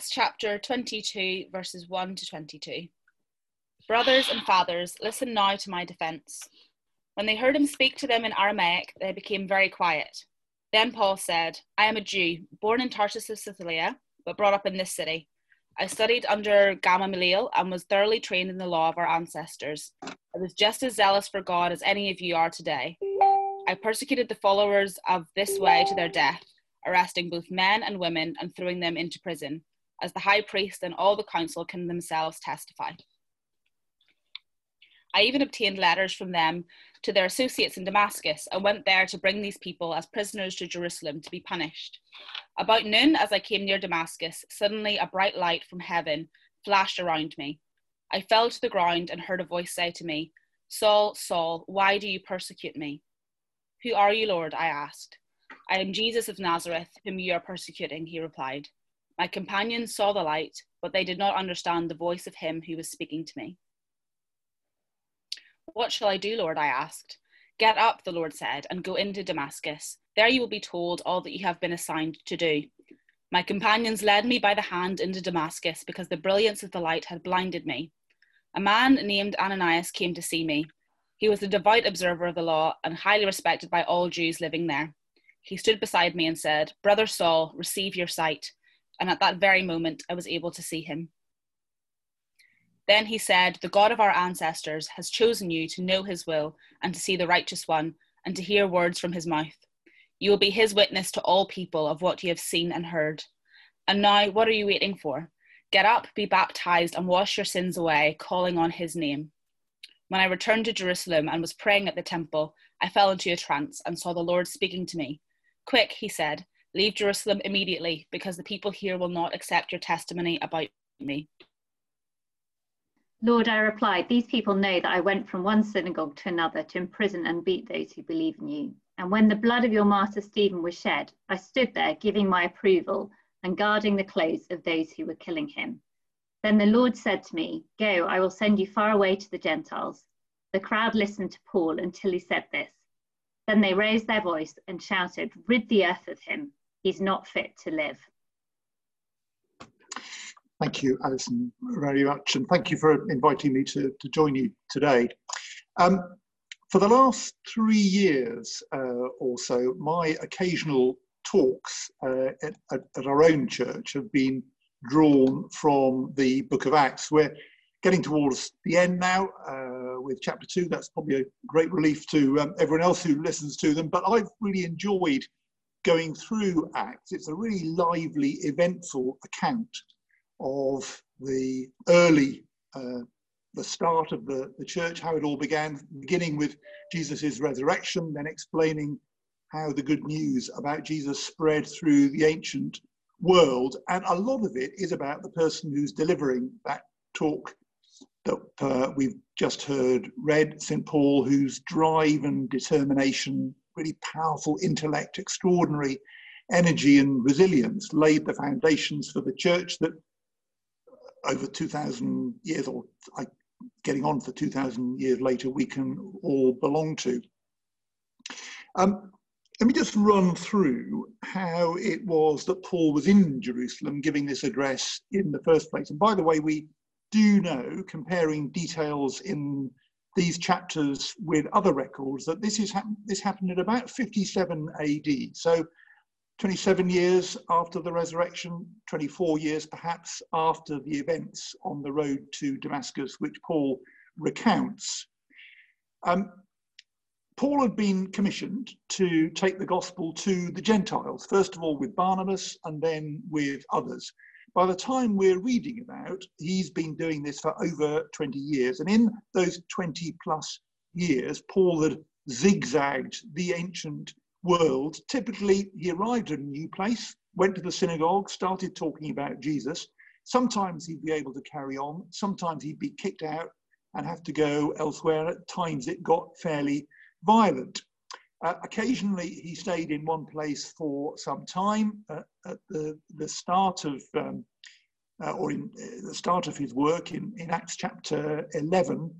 Acts chapter 22, verses 1 to 22. Brothers and fathers, listen now to my defense. When they heard him speak to them in Aramaic, they became very quiet. Then Paul said, I am a Jew, born in Tarsus of Cilicia, but brought up in this city. I studied under Gamaliel and was thoroughly trained in the law of our ancestors. I was just as zealous for God as any of you are today. I persecuted the followers of this way to their death arresting both men and women and throwing them into prison, as the high priest and all the council can themselves testify. I even obtained letters from them to their associates in Damascus and went there to bring these people as prisoners to Jerusalem to be punished. About noon, as I came near Damascus, suddenly a bright light from heaven flashed around me. I fell to the ground and heard a voice say to me, Saul, Saul, why do you persecute me? Who are you, Lord? I asked. I am Jesus of Nazareth, whom you are persecuting, he replied. My companions saw the light, but they did not understand the voice of him who was speaking to me. What shall I do, Lord? I asked. Get up, the Lord said, and go into Damascus. There you will be told all that you have been assigned to do. My companions led me by the hand into Damascus because the brilliance of the light had blinded me. A man named Ananias came to see me. He was a devout observer of the law and highly respected by all Jews living there. He stood beside me and said, Brother Saul, receive your sight. And at that very moment, I was able to see him. Then he said, The God of our ancestors has chosen you to know his will and to see the righteous one and to hear words from his mouth. You will be his witness to all people of what you have seen and heard. And now, what are you waiting for? Get up, be baptized, and wash your sins away, calling on his name. When I returned to Jerusalem and was praying at the temple, I fell into a trance and saw the Lord speaking to me. Quick, he said, leave Jerusalem immediately, because the people here will not accept your testimony about me. Lord, I replied, These people know that I went from one synagogue to another to imprison and beat those who believe in you. And when the blood of your martyr Stephen was shed, I stood there giving my approval and guarding the clothes of those who were killing him. Then the Lord said to me, Go, I will send you far away to the Gentiles. The crowd listened to Paul until he said this. Then they raised their voice and shouted, Rid the earth of him. He's not fit to live. Thank you, Alison, very much. And thank you for inviting me to, to join you today. Um, for the last three years uh, or so, my occasional talks uh, at, at, our own church have been drawn from the book of Acts. We're getting towards the end now. Uh, with chapter two. That's probably a great relief to um, everyone else who listens to them. But I've really enjoyed going through Acts. It's a really lively, eventful account of the early, uh, the start of the, the church, how it all began, beginning with Jesus' resurrection, then explaining how the good news about Jesus spread through the ancient world. And a lot of it is about the person who's delivering that talk that uh, we've just heard read, St. Paul, whose drive and determination, really powerful intellect, extraordinary energy and resilience laid the foundations for the church that over 2,000 years, or getting on for 2,000 years later, we can all belong to. Um, let me just run through how it was that Paul was in Jerusalem giving this address in the first place. And by the way, we do know, comparing details in these chapters with other records, that this, is this happened at about 57 AD. So 27 years after the resurrection, 24 years perhaps after the events on the road to Damascus, which Paul recounts. Um, Paul had been commissioned to take the gospel to the Gentiles, first of all with Barnabas and then with others. By the time we're reading about, he's been doing this for over 20 years. And in those 20 plus years, Paul had zigzagged the ancient world. Typically, he arrived at a new place, went to the synagogue, started talking about Jesus. Sometimes he'd be able to carry on, sometimes he'd be kicked out and have to go elsewhere. At times, it got fairly violent. Uh, occasionally, he stayed in one place for some time. Uh, at the, the start of, um, uh, or in uh, the start of his work in, in Acts chapter 11,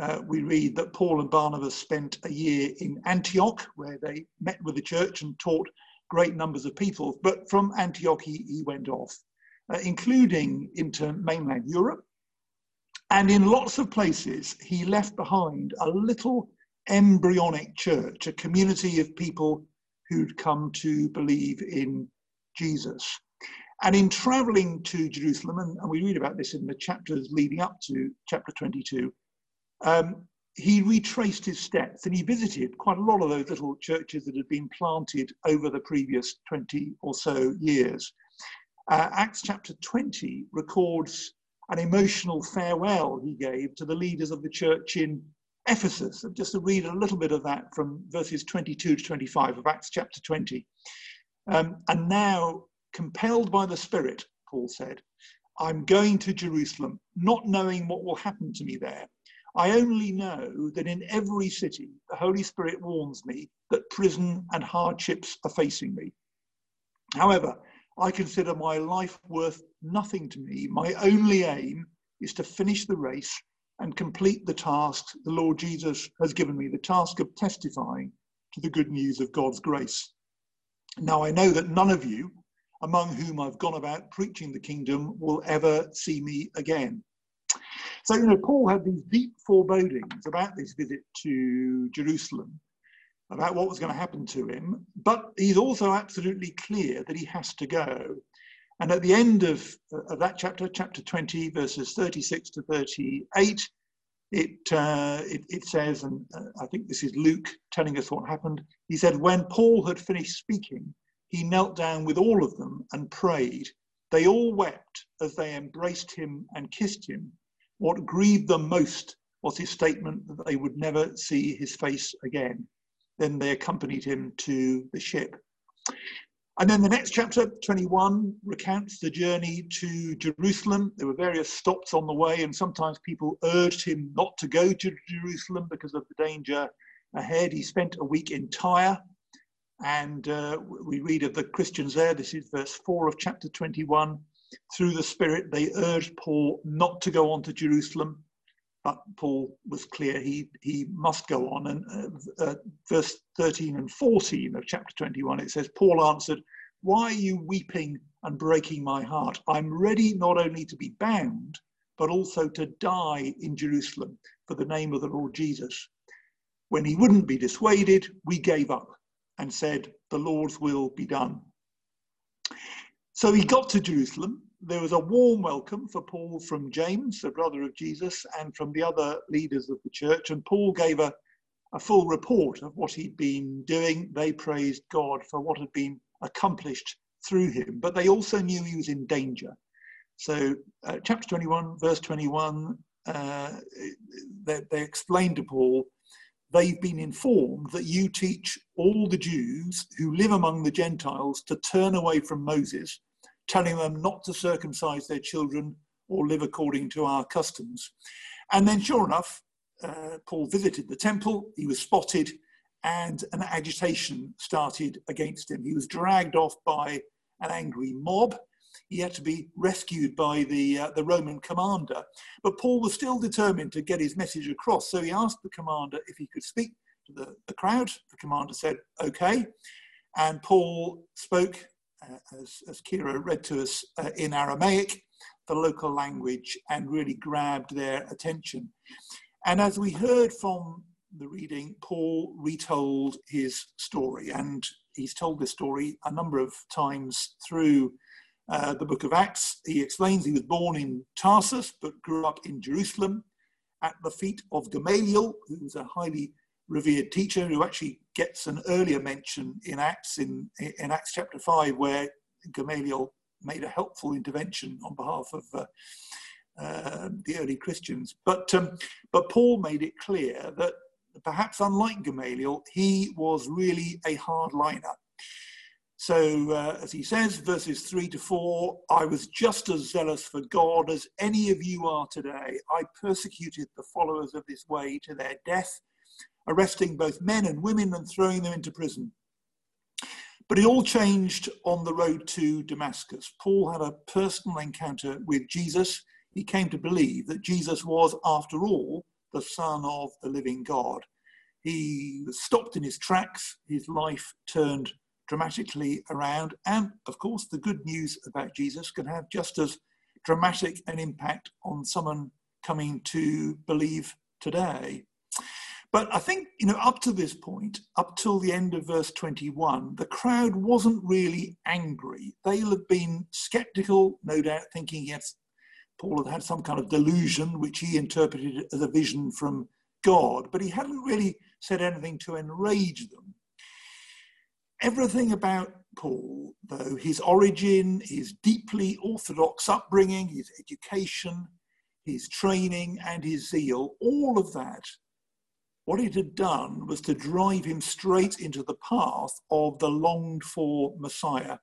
uh, we read that Paul and Barnabas spent a year in Antioch, where they met with the church and taught great numbers of people. But from Antioch, he, he went off. including into mainland Europe. And in lots of places, he left behind a little embryonic church, a community of people who'd come to believe in Jesus. And in traveling to Jerusalem, and, and we read about this in the chapters leading up to chapter 22, um, he retraced his steps and he visited quite a lot of those little churches that had been planted over the previous 20 or so years. Uh, Acts chapter 20 records an emotional farewell he gave to the leaders of the church in Ephesus. Just to read a little bit of that from verses 22 to 25 of Acts chapter 20. Um, and now, compelled by the Spirit, Paul said, I'm going to Jerusalem, not knowing what will happen to me there. I only know that in every city, the Holy Spirit warns me that prison and hardships are facing me. However, I consider my life worth nothing to me. My only aim is to finish the race and complete the task the Lord Jesus has given me the task of testifying to the good news of God's grace. Now, I know that none of you, among whom I've gone about preaching the kingdom, will ever see me again. So, you know, Paul had these deep forebodings about this visit to Jerusalem, about what was going to happen to him, but he's also absolutely clear that he has to go. And at the end of, of that chapter, chapter 20, verses 36 to 38, it, uh, it, it, says, and uh, I think this is Luke telling us what happened. He said, When Paul had finished speaking, he knelt down with all of them and prayed. They all wept as they embraced him and kissed him. What grieved them most was his statement that they would never see his face again. Then they accompanied him to the ship. And then the next chapter, 21, recounts the journey to Jerusalem. There were various stops on the way, and sometimes people urged him not to go to Jerusalem because of the danger ahead. He spent a week in Tyre, and uh, we read of the Christians there. This is verse 4 of chapter 21 through the Spirit, they urged Paul not to go on to Jerusalem, but Paul was clear he, he must go on. And uh, uh, verse 13 and 14 of chapter 21, it says, Paul answered, Why are you weeping and breaking my heart? I'm ready not only to be bound, but also to die in Jerusalem for the name of the Lord Jesus. When he wouldn't be dissuaded, we gave up and said, The Lord's will be done. So he got to Jerusalem. There was a warm welcome for Paul from James, the brother of Jesus, and from the other leaders of the church. And Paul gave a, a full report of what he'd been doing. They praised God for what had been accomplished through him, but they also knew he was in danger. So, uh, chapter 21, verse 21, uh, they, they explained to Paul they've been informed that you teach all the Jews who live among the Gentiles to turn away from Moses telling them not to circumcise their children or live according to our customs. And then, sure enough, uh, Paul visited the temple, he was spotted, and an agitation started against him. He was dragged off by an angry mob. He had to be rescued by the, uh, the Roman commander. But Paul was still determined to get his message across, so he asked the commander if he could speak to the, the crowd. The commander said, okay. And Paul spoke as, as Kira read to us uh, in Aramaic, the local language, and really grabbed their attention. And as we heard from the reading, Paul retold his story, and he's told this story a number of times through uh, the book of Acts. He explains he was born in Tarsus but grew up in Jerusalem at the feet of Gamaliel, who was a highly revered teacher who actually gets an earlier mention in Acts, in, in Acts chapter 5, where Gamaliel made a helpful intervention on behalf of uh, uh, the early Christians. But, um, but Paul made it clear that perhaps unlike Gamaliel, he was really a hardliner. So, uh, as he says, verses 3 to 4, I was just as zealous for God as any of you are today. I persecuted the followers of this way to their death arresting both men and women and throwing them into prison. But it all changed on the road to Damascus. Paul had a personal encounter with Jesus. He came to believe that Jesus was, after all, the Son of the living God. He was stopped in his tracks, his life turned dramatically around. And of course, the good news about Jesus can have just as dramatic an impact on someone coming to believe today. But I think, you know, up to this point, up till the end of verse 21, the crowd wasn't really angry. They'll have been skeptical, no doubt, thinking, yes, Paul had had some kind of delusion, which he interpreted as a vision from God, but he hadn't really said anything to enrage them. Everything about Paul, though, his origin, his deeply orthodox upbringing, his education, his training, and his zeal, all of that what it had done was to drive him straight into the path of the longed for Messiah.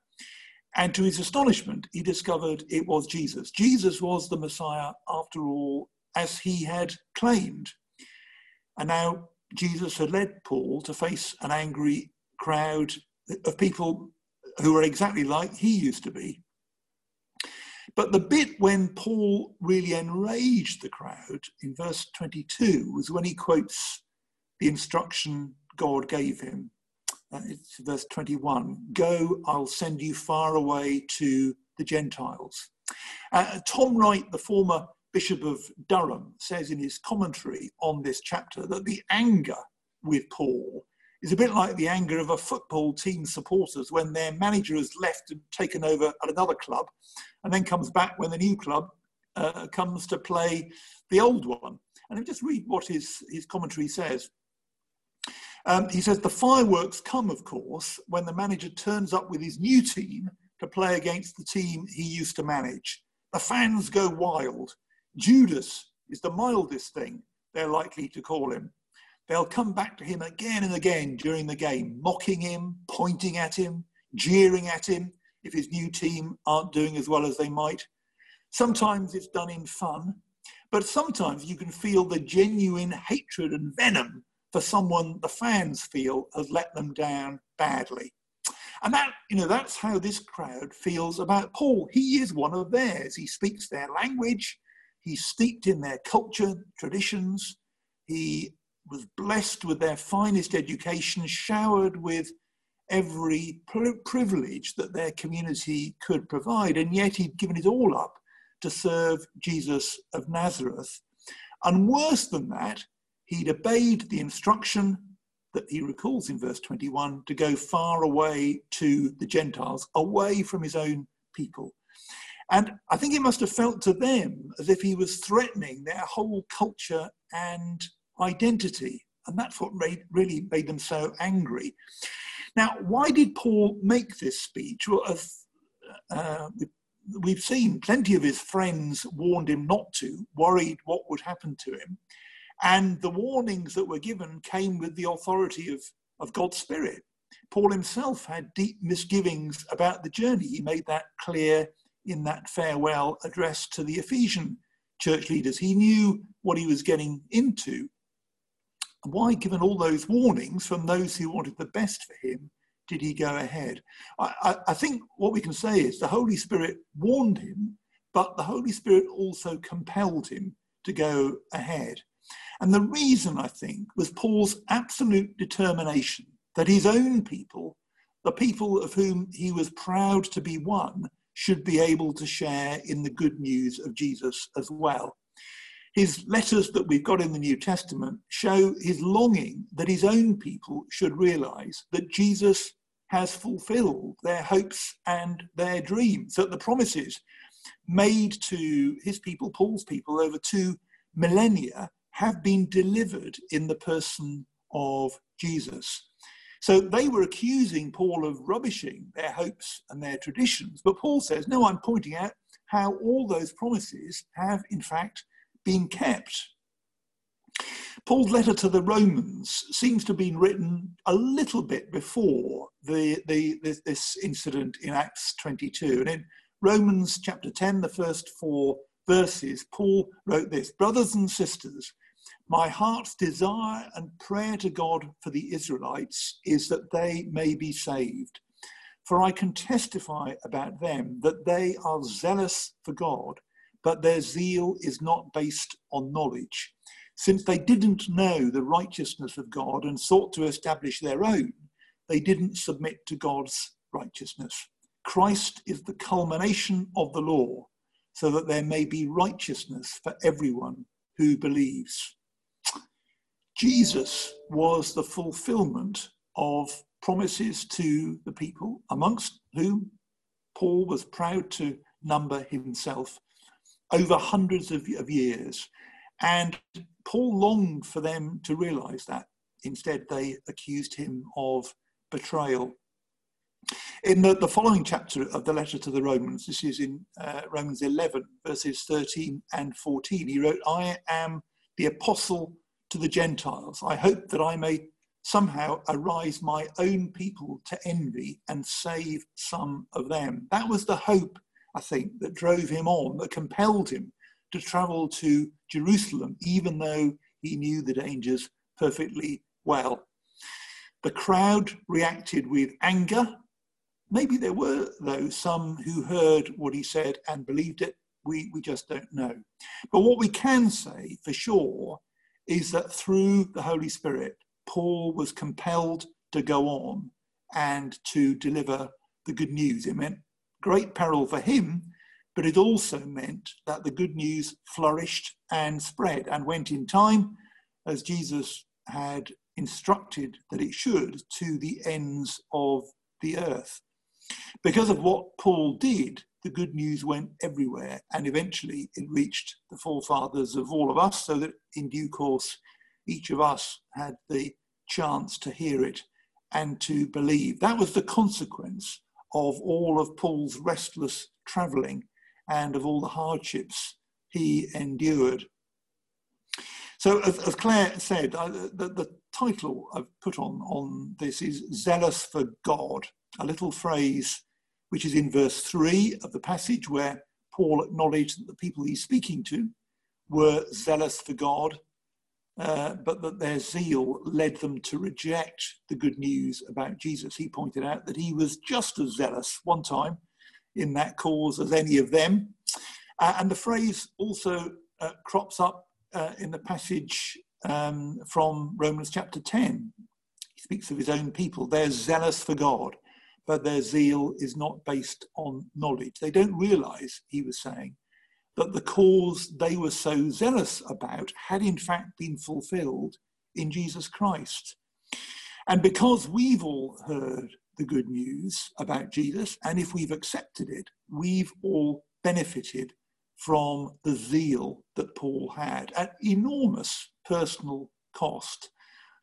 And to his astonishment, he discovered it was Jesus. Jesus was the Messiah, after all, as he had claimed. And now Jesus had led Paul to face an angry crowd of people who were exactly like he used to be. But the bit when Paul really enraged the crowd in verse 22 was when he quotes the instruction God gave him. Uh, it's verse 21 Go, I'll send you far away to the Gentiles. Uh, Tom Wright, the former Bishop of Durham, says in his commentary on this chapter that the anger with Paul is a bit like the anger of a football team supporters when their manager has left and taken over at another club and then comes back when the new club uh, comes to play the old one. And I'll just read what his, his commentary says. Um, he says the fireworks come, of course, when the manager turns up with his new team to play against the team he used to manage. The fans go wild. Judas is the mildest thing they're likely to call him. They'll come back to him again and again during the game, mocking him, pointing at him, jeering at him if his new team aren't doing as well as they might. Sometimes it's done in fun, but sometimes you can feel the genuine hatred and venom for someone the fans feel has let them down badly. And that, you know, that's how this crowd feels about Paul. He is one of theirs. He speaks their language. He's steeped in their culture, traditions. He was blessed with their finest education, showered with every privilege that their community could provide. And yet he'd given it all up to serve Jesus of Nazareth. And worse than that, he'd obeyed the instruction that he recalls in verse 21 to go far away to the Gentiles, away from his own people. And I think it must have felt to them as if he was threatening their whole culture and identity. And that's what made, really made them so angry. Now, why did Paul make this speech? Well, uh, we've seen plenty of his friends warned him not to, worried what would happen to him. And the warnings that were given came with the authority of, of God's Spirit. Paul himself had deep misgivings about the journey. He made that clear in that farewell address to the Ephesian church leaders. He knew what he was getting into. Why, given all those warnings from those who wanted the best for him, did he go ahead? I, I, I think what we can say is the Holy Spirit warned him, but the Holy Spirit also compelled him to go ahead. And the reason, I think, was Paul's absolute determination that his own people, the people of whom he was proud to be one, should be able to share in the good news of Jesus as well. His letters that we've got in the New Testament show his longing that his own people should realize that Jesus has fulfilled their hopes and their dreams, that the promises made to his people, Paul's people, over two millennia have been delivered in the person of Jesus. So they were accusing Paul of rubbishing their hopes and their traditions. But Paul says, no, I'm pointing out how all those promises have, in fact, been kept. Paul's letter to the Romans seems to have been written a little bit before the, the, this, this incident in Acts 22. And in Romans chapter 10, the first four verses, Paul wrote this Brothers and sisters, my heart's desire and prayer to God for the Israelites is that they may be saved. For I can testify about them that they are zealous for God, but their zeal is not based on knowledge. Since they didn't know the righteousness of God and sought to establish their own, they didn't submit to God's righteousness. Christ is the culmination of the law, so that there may be righteousness for everyone who believes. Jesus was the fulfillment of promises to the people, amongst whom Paul was proud to number himself, over hundreds of, of years. And Paul longed for them to realize that. Instead, they accused him of betrayal. In the, the following chapter of the letter to the Romans, this is in uh, Romans 11, verses 13 and 14, he wrote, I am the apostle to the Gentiles. I hope that I may somehow arise my own people to envy and save some of them. That was the hope, I think, that drove him on, that compelled him to travel to Jerusalem, even though he knew the dangers perfectly well. The crowd reacted with anger. Maybe there were, though, some who heard what he said and believed it. We, we just don't know. But what we can say for sure is that through the Holy Spirit, Paul was compelled to go on and to deliver the good news. It meant great peril for him, but it also meant that the good news flourished and spread and went in time, as Jesus had instructed that it should, to the ends of the earth. Because of what Paul did, the good news went everywhere and eventually it reached the forefathers of all of us, so that in due course each of us had the chance to hear it and to believe. That was the consequence of all of Paul's restless travelling and of all the hardships he endured. So, as, as Claire said, I, the, the, title I've put on, on this is Zealous for God, a little phrase which is in verse 3 of the passage where Paul acknowledged that the people he's speaking to were zealous for God, uh, but that their zeal led them to reject the good news about Jesus. He pointed out that he was just as zealous one time in that cause as any of them. Uh, and the phrase also uh, crops up uh, in the passage um, from Romans chapter 10. He speaks of his own people. They're zealous for God, but their zeal is not based on knowledge. They don't realize, he was saying, that the cause they were so zealous about had in fact been fulfilled in Jesus Christ. And because we've all heard the good news about Jesus, and if we've accepted it, we've all benefited from the zeal that Paul had at enormous personal cost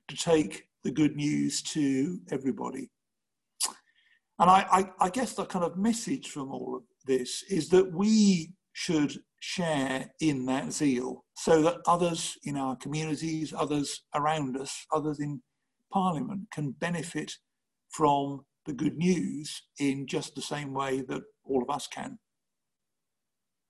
to take the good news to everybody. And I, I, I, guess the kind of message from all of this is that we should share in that zeal so that others in our communities, others around us, others in Parliament can benefit from the good news in just the same way that all of us can.